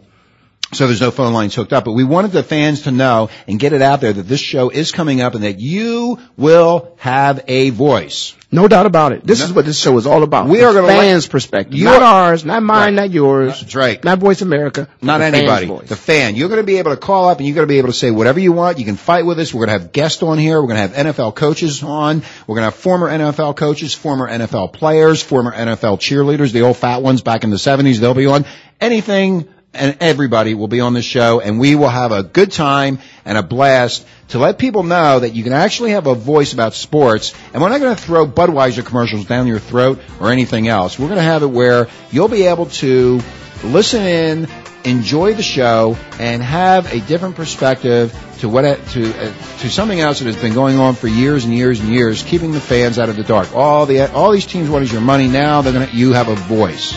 So there's no phone lines hooked up, but we wanted the fans to know and get it out there that this show is coming up and that you will have a voice. No doubt about it. This No- is what this show is all about. We The are gonna let- fans' perspective, You not ours, not mine, Right. not yours, That's right. not Voice America, Not the anybody. The fan. You're going to be able to call up and you're going to be able to say whatever you want. You can fight with us. We're going to have guests on here. We're going to have NFL coaches on. We're going to have former NFL coaches, former NFL players, former NFL cheerleaders, the old fat ones back in the 70s. They'll be on. Anything and everybody will be on this show and we will have a good time and a blast to let people know that you can actually have a voice about sports and we're not going to throw Budweiser commercials down your throat or anything else. We're going to have it where you'll be able to listen in, enjoy the show, and have a different perspective to what to uh, to something else that has been going on for years and years and years, keeping the fans out of the dark. All the all these teams want is your money. Now they're gonna you have a voice.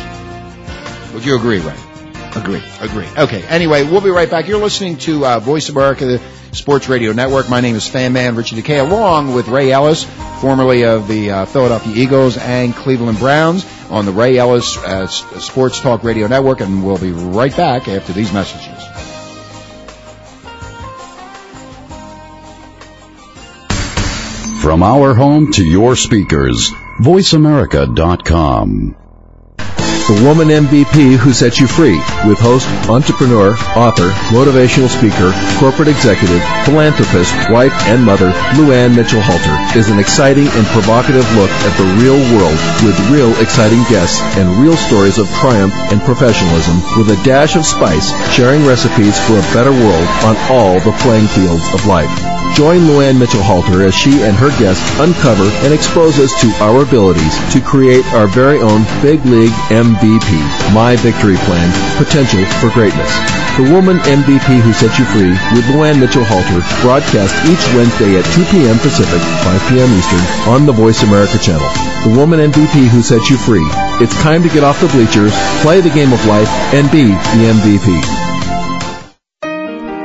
Would you agree, Ray? Agree. Agree. Okay. Anyway, we'll be right back. You're listening to uh, Voice America, the Sports Radio Network. My name is Fan Man Richie DeKay, along with Ray Ellis, formerly of the uh, Philadelphia Eagles and Cleveland Browns, on the Ray Ellis uh, Sports Talk Radio Network, and we'll be right back after these messages. From our home to your speakers, voiceamerica.com. The Woman MVP Who Sets You Free with host, entrepreneur, author, motivational speaker, corporate executive, philanthropist, wife, and mother, Luann Mitchell Halter is an exciting and provocative look at the real world with real exciting guests and real stories of triumph and professionalism with a dash of spice, sharing recipes for a better world on all the playing fields of life. Join Luann Mitchell Halter as she and her guests uncover and expose us to our abilities to create our very own Big League MVP, My Victory Plan, Potential for Greatness. The Woman MVP Who Set You Free with Luann Mitchell Halter broadcast each Wednesday at 2 p.m. Pacific, 5 p.m. Eastern on the Voice America channel. The Woman MVP Who Set You Free. It's time to get off the bleachers, play the game of life, and be the MVP.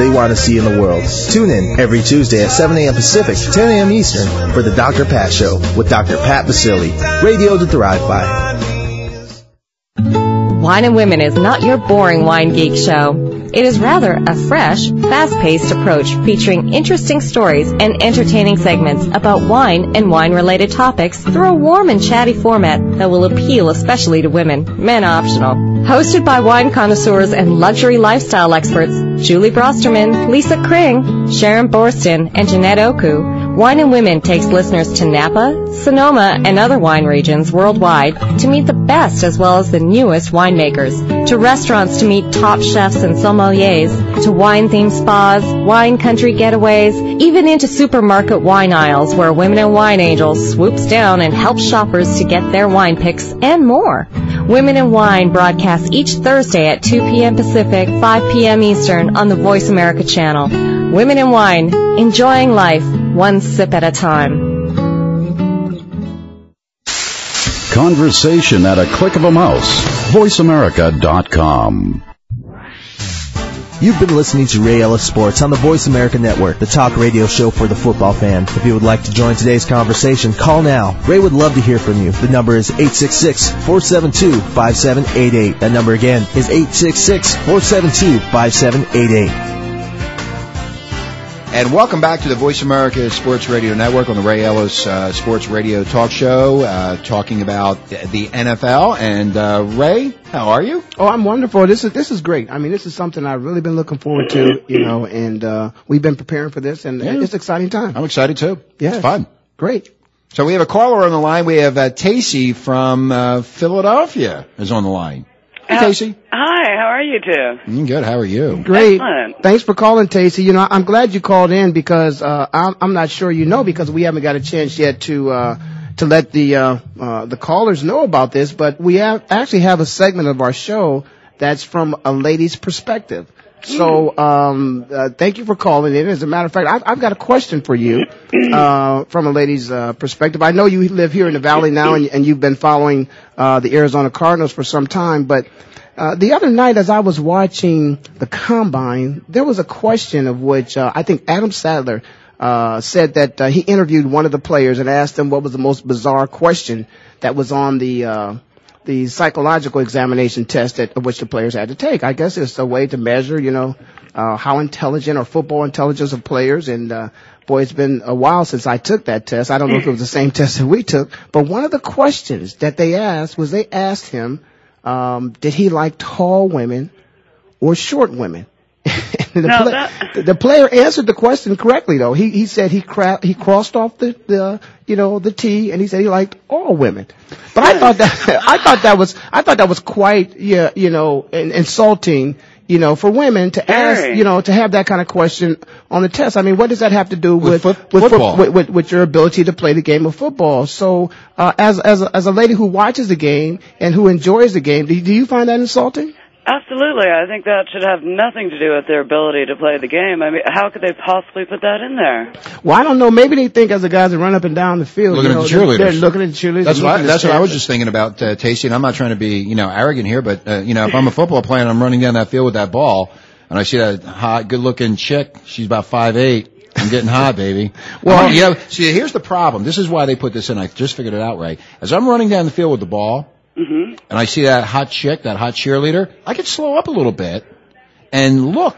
they want to see in the world. Tune in every Tuesday at 7 a.m. Pacific, 10 a.m. Eastern for the Dr. Pat Show with Dr. Pat Baccili. Radio to thrive by. Wine and Women is not your boring wine geek show. It is rather a fresh, fast-paced approach featuring interesting stories and entertaining segments about wine and wine-related topics through a warm and chatty format that will appeal especially to women, men optional. Hosted by wine connoisseurs and luxury lifestyle experts Julie Brosterman, Lisa Kring, Sharon Borston, and Jeanette Oku, Wine and Women takes listeners to Napa, Sonoma, and other wine regions worldwide to meet the best as well as the newest winemakers, to restaurants to meet top chefs and sommeliers, to wine-themed spas, wine country getaways, even into supermarket wine aisles where Women and Wine Angels swoops down and helps shoppers to get their wine picks and more. Women and Wine broadcasts each Thursday at 2 p.m. Pacific, 5 p.m. Eastern on the Voice America channel. Women and Wine, enjoying life one sip at a time. Conversation at a click of a mouse. VoiceAmerica.com. You've been listening to Ray Ellis Sports on the Voice America Network, the talk radio show for the football fan. If you would like to join today's conversation, call now. Ray would love to hear from you. The number is 866-472-5788. That number again is 866-472-5788. And welcome back to the Voice America Sports Radio Network on the Ray Ellis uh, Sports Radio Talk Show, uh, talking about the NFL. And uh, Ray, how are you? Oh, I'm wonderful. This is this is great. I mean, this is something I've really been looking forward to, you know, and uh, we've been preparing for this, and Yeah. it's an exciting time. I'm excited too. Yeah. It's fun. Great. So we have a caller on the line. We have uh, Tacey from uh, Philadelphia is on the line. Hey, Uh, Tacey. Hi, how are you two? Mm, good. How are you? Great. Excellent. Thanks for calling, Tacey. You know, I'm glad you called in because uh, I'm, I'm not sure you know because we haven't got a chance yet to uh, to let the uh, uh, the callers know about this. But we have, actually have a segment of our show that's from a lady's perspective. So um, uh, thank you for calling in. As a matter of fact, I've, I've got a question for you uh, from a lady's uh, perspective. I know you live here in the Valley now, and, and you've been following uh, the Arizona Cardinals for some time, but. Uh, the other night, as I was watching the combine, there was a question of which uh, I think Adam Sadler uh, said that he interviewed one of the players and asked them what was the most bizarre question that was on the uh, the psychological examination test that which the players had to take. I guess it's a way to measure, you know, uh, how intelligent or football intelligence of players. And uh, boy, it's been a while since I took that test. I don't know if it was the same test that we took, but one of the questions that they asked was they asked him um, did he like tall women or short women? The, No, pla- that- the player answered the question correctly though. He he said he cra- he crossed off the, the you know the T and he said he liked all women. But I thought that I thought that was I thought that was quite yeah you know in, insulting you know for women to ask you know to have that kind of question on the test. I mean, what does that have to do With with foot- with, football. with, with with your ability to play the game of football? So uh, as as a, as a lady who watches the game and who enjoys the game, do, do you find that insulting? Absolutely. I think that should have nothing to do with their ability to play the game. I mean, how could they possibly put that in there? Well, I don't know. Maybe they think as the guys that run up and down the field, Looking you know, at the cheerleaders. They're looking at the cheerleaders. That's what I, looking that's what I was just thinking about, uh, Tasty. And I'm not trying to be, you know, arrogant here, but uh, you know, if I'm a football player and I'm running down that field with that ball, and I see that hot, good-looking chick, she's about five eight. I'm getting hot, baby. Well- well, you know, see, here's the problem. This is why they put this in. I just figured it out right. As I'm running down the field with the ball, hmm and I see that hot chick, that hot cheerleader, I could slow up a little bit and look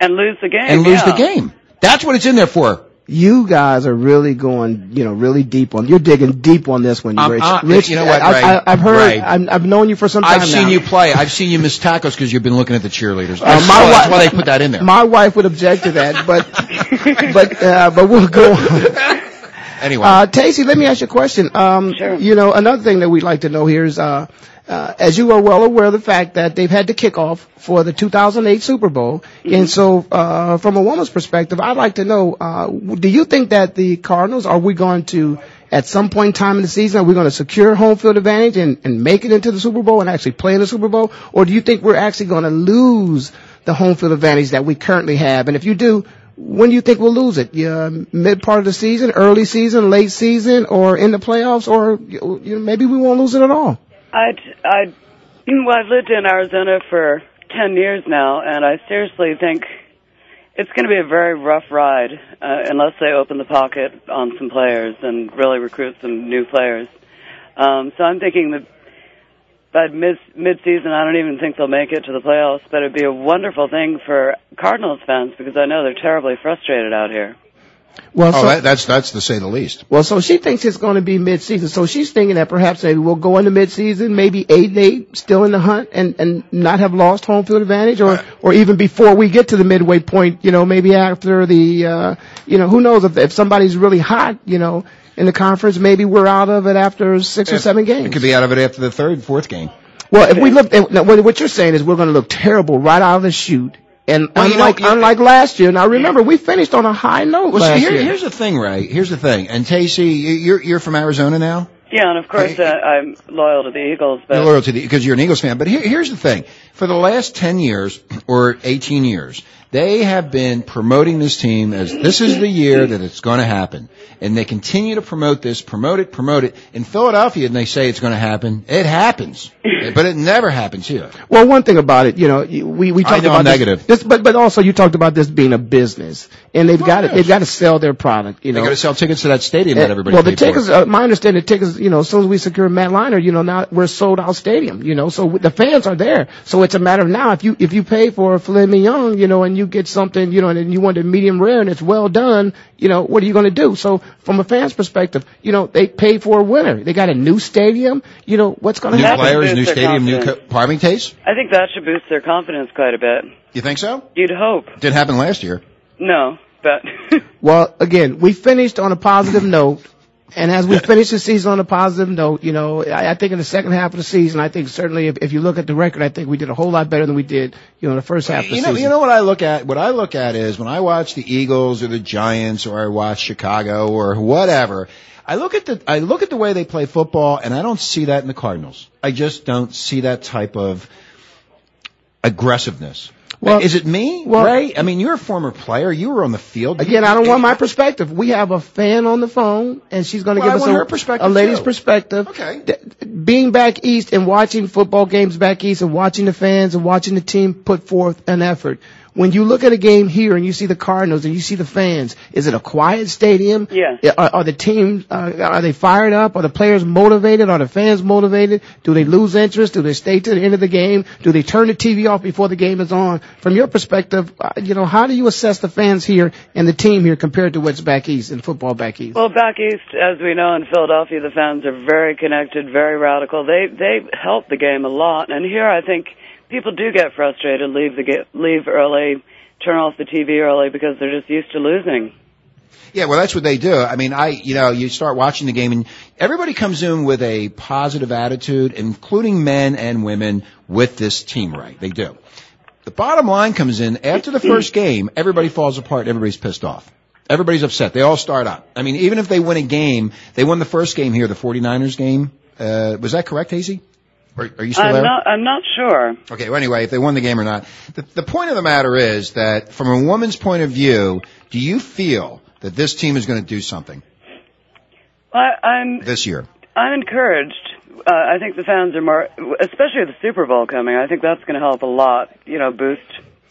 And lose the game. and lose yeah. the game. That's what it's in there for. You guys are really going, you know, really deep on. You're digging deep on this one, Um, Rich. uh, Rich, you know what, I, Ray? I, I've heard. Ray. I'm, I've known you for some time I've seen now. you play. I've seen you miss tackles because you've been looking at the cheerleaders. Uh, That's, my why- that's why they put that in there. My wife would object to that, but but uh, but we'll go on. Anyway, Uh, Tacey, let me ask you a question. Um, Sure. You know, another thing that we'd like to know here is, uh, uh, as you are well aware of the fact that they've had the kickoff for the 2008 Super Bowl. Mm-hmm. And so, uh, from a woman's perspective, I'd like to know, uh, do you think that the Cardinals, are we going to, at some point in time in the season, are we going to secure home field advantage and, and make it into the Super Bowl and actually play in the Super Bowl? Or do you think we're actually going to lose the home field advantage that we currently have? And if you do, when do you think we'll lose it? Yeah, mid part of the season, early season, late season, or in the playoffs, or you know, maybe we won't lose it at all? I'd, I'd, well, I've lived in Arizona for 10 years now, and I seriously think it's going to be a very rough ride uh, unless they open the pocket on some players and really recruit some new players. Um, so I'm thinking that by mid mid-season, I don't even think they'll make it to the playoffs, but it'd be a wonderful thing for Cardinals fans because I know they're terribly frustrated out here. Well, oh, so, that, that's that's to say the least. well, so she thinks it's going to be mid-season. So she's thinking that perhaps maybe we'll go into mid-season, maybe eight and eight, still in the hunt, and and not have lost home field advantage, or or even before we get to the midway point, you know, maybe after the, uh, you know, who knows if if somebody's really hot, you know, in the conference, maybe we're out of it after six or seven games. It could be out of it after the third, fourth game. Well, if we look, at, now, what what you're saying is we're going to look terrible right out of the chute. And Well, you know, unlike unlike last year, now remember we finished on a high note Well, last see, here, year. here's the thing, Ray. Here's the thing. And Tacey, you- you're you're from Arizona now. Yeah, and of course uh, I'm loyal to the Eagles, but You're loyal to the because you're an Eagles fan. But here, here's the thing: for the last ten years or eighteen years, they have been promoting this team as this is the year that it's going to happen, and they continue to promote this, promote it, promote it. In Philadelphia, and they say it's going to happen. It happens, but it never happens here. Well, one thing about it, you know, we we I talked know about I'm this- negative. This, but but also you talked about this being a business, and they've got to they've got to sell their product. You know, got to sell tickets to that stadium that Uh, everybody. well, the tickets, uh, my understanding, the tickets, you know, as soon as we secure Matt Leinart, you know, now we're sold out stadium, you know, so the fans are there. So it's a matter of now, if you, if you pay for a filet mignon, you know, and you get something, you know, and you want it medium rare and it's well done, you know, what are you going to do? So from a fan's perspective, you know, they pay for a winner. They got a new stadium, you know, what's going to happen? new happen? players, new Their stadium, new. Co- confidence. pardon me, I think that should boost their confidence quite a bit. You think so? You'd hope. Did happen last year. No, but Well, again, we finished on a positive note. And as we finish the season on a positive note, you know, I, I think in the second half of the season, I think certainly if, if you look at the record, I think we did a whole lot better than we did, you know, in the first half of the You know, season. you know what I look at? What I look at is when I watch the Eagles or the Giants or I watch Chicago or whatever. I look at the I look at the way they play football, and I don't see that in the Cardinals. I just don't see that type of aggressiveness. Well- is it me, well- Ray? I mean, you're a former player. You were on the field. Again, I don't want my perspective. We have a fan on the phone, and she's going to Well, I give us want a, her perspective, a lady's too. perspective. Okay. Being back east and watching football games back east and watching the fans and watching the team put forth an effort. When you look at a game here and you see the Cardinals and you see the fans, is it a quiet stadium? Yeah. Are, are the teams, uh, are they fired up? Are the players motivated? Are the fans motivated? Do they lose interest? Do they stay to the end of the game? Do they turn the TV off before the game is on? From your perspective, uh, you know, how do you assess the fans here and the team here compared to what's back east in football back east? well, back east, as we know in Philadelphia, the fans are very connected, very radical. They they help the game a lot, and here I think people do get frustrated, leave the ga- leave early, turn off the TV early because they're just used to losing. Yeah, well, that's what they do. I mean, I, you know, you start watching the game and everybody comes in with a positive attitude, including men and women with this team, right? They do. The bottom line comes in after the first game, everybody falls apart, everybody's pissed off. Everybody's upset. They all start up. I mean, even if they win a game, they won the first game here, the 49ers game. Uh, was that correct, Hazy? Are, are you still I'm there? not I'm not sure. Okay, well anyway, if they won the game or not. The, the point of the matter is that from a woman's point of view, do you feel that this team is going to do something I, I'm this year? I'm encouraged. Uh, I think the fans are more, especially with the Super Bowl coming. I think that's going to help a lot. You know, boost.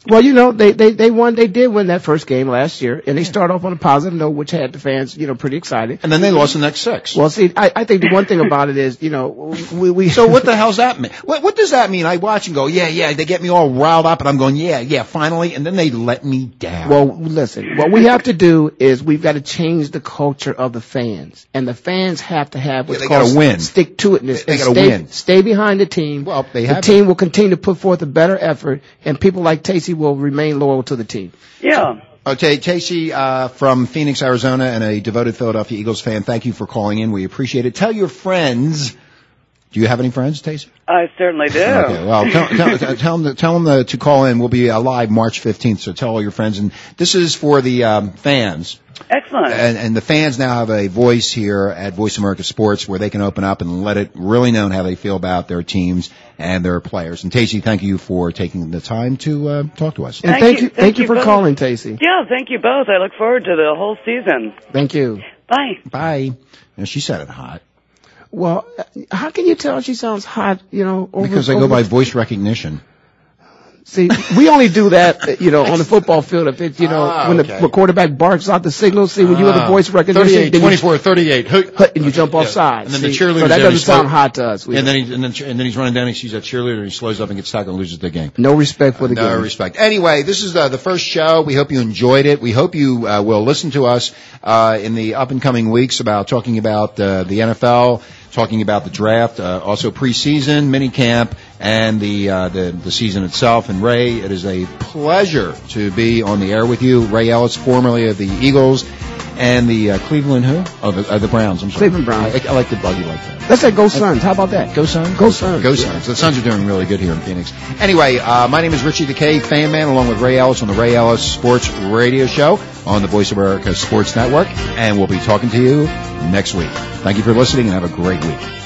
Well, you know, they, they, they won, they did win that first game last year, and they start off on a positive note, which had the fans, you know, pretty excited. And then they lost the next six. Well, see, I, I think the one thing about it is, you know, we, we So what the hell's that mean? What, what does that mean? I watch and go, yeah, yeah, they get me all riled up and I'm going, yeah, yeah, finally, and then they let me down. Well, listen, what we have to do is we've got to change the culture of the fans. And the fans have to have what's Yeah, they called gotta win. stick to itness. They and gotta stay, win. Stay behind the team. Well, they have. the have team will continue to put forth a better effort and people like Tacey will remain loyal to the team. Yeah. Okay, Casey uh, from Phoenix, Arizona, and a devoted Philadelphia Eagles fan. Thank you for calling in. We appreciate it. Tell your friends Do you have any friends, Tacy? I certainly do. Okay, well, tell, tell, tell them, to, tell them to, to call in. We'll be uh, live March 15th, so tell all your friends. And this is for the um, fans. Excellent. And, and the fans now have a voice here at Voice America Sports where they can open up and let it really known how they feel about their teams and their players. And Tacy, thank you for taking the time to uh, talk to us. And Thank thank, you- you, thank thank you you for both. calling, Tacy. Yeah, thank you both. I look forward to the whole season. Thank you. Bye. Bye. And she said it hot Well, uh, how can you tell she sounds hot? You know, over, because I over go by voice recognition. See, we only do that, you know, on the football field. If it, you know, Ah, when okay. the quarterback barks out the signal, see, when you have the Ah, voice recognition, 38, then you- 24, 38. Hook. and you jump off sides. And then the see? cheerleaders So that doesn't sound slow- hot to us. We And then, he, and then and then he's running down. He sees that cheerleader. and He slows up and gets tackled and loses the game. no respect for the game. no game. respect. Anyway, this is uh, the first show. We hope you enjoyed it. We hope you uh, will listen to us uh, in the up and coming weeks about talking about uh, the NFL, talking about the draft, uh, also preseason, mini camp, and the, uh, the the season itself. And Ray, it is a pleasure to be on the air with you. Ray Ellis, formerly of the Eagles. And the uh, Cleveland who? Oh, the, uh, the Browns. I'm sorry. Cleveland Browns. I, I like the buggy like that. Let's say go Suns. How about that? Go Suns. Go Suns. Go Suns. The Suns are doing really good here in Phoenix. Anyway, uh, my name is Richie K, fan man, along with Ray Ellis on the Ray Ellis Sports Radio Show on the Voice of America Sports Network, and we'll be talking to you next week. Thank you for listening, and have a great week.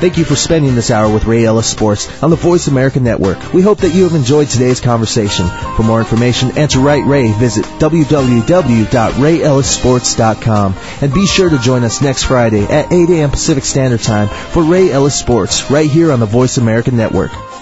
Thank you for spending this hour with Ray Ellis Sports on the Voice America Network. We hope that you have enjoyed today's conversation. For more information and to write Ray, visit www.rayellissports.com and be sure to join us next Friday at 8 a.m. Pacific Standard Time for Ray Ellis Sports right here on the Voice America Network.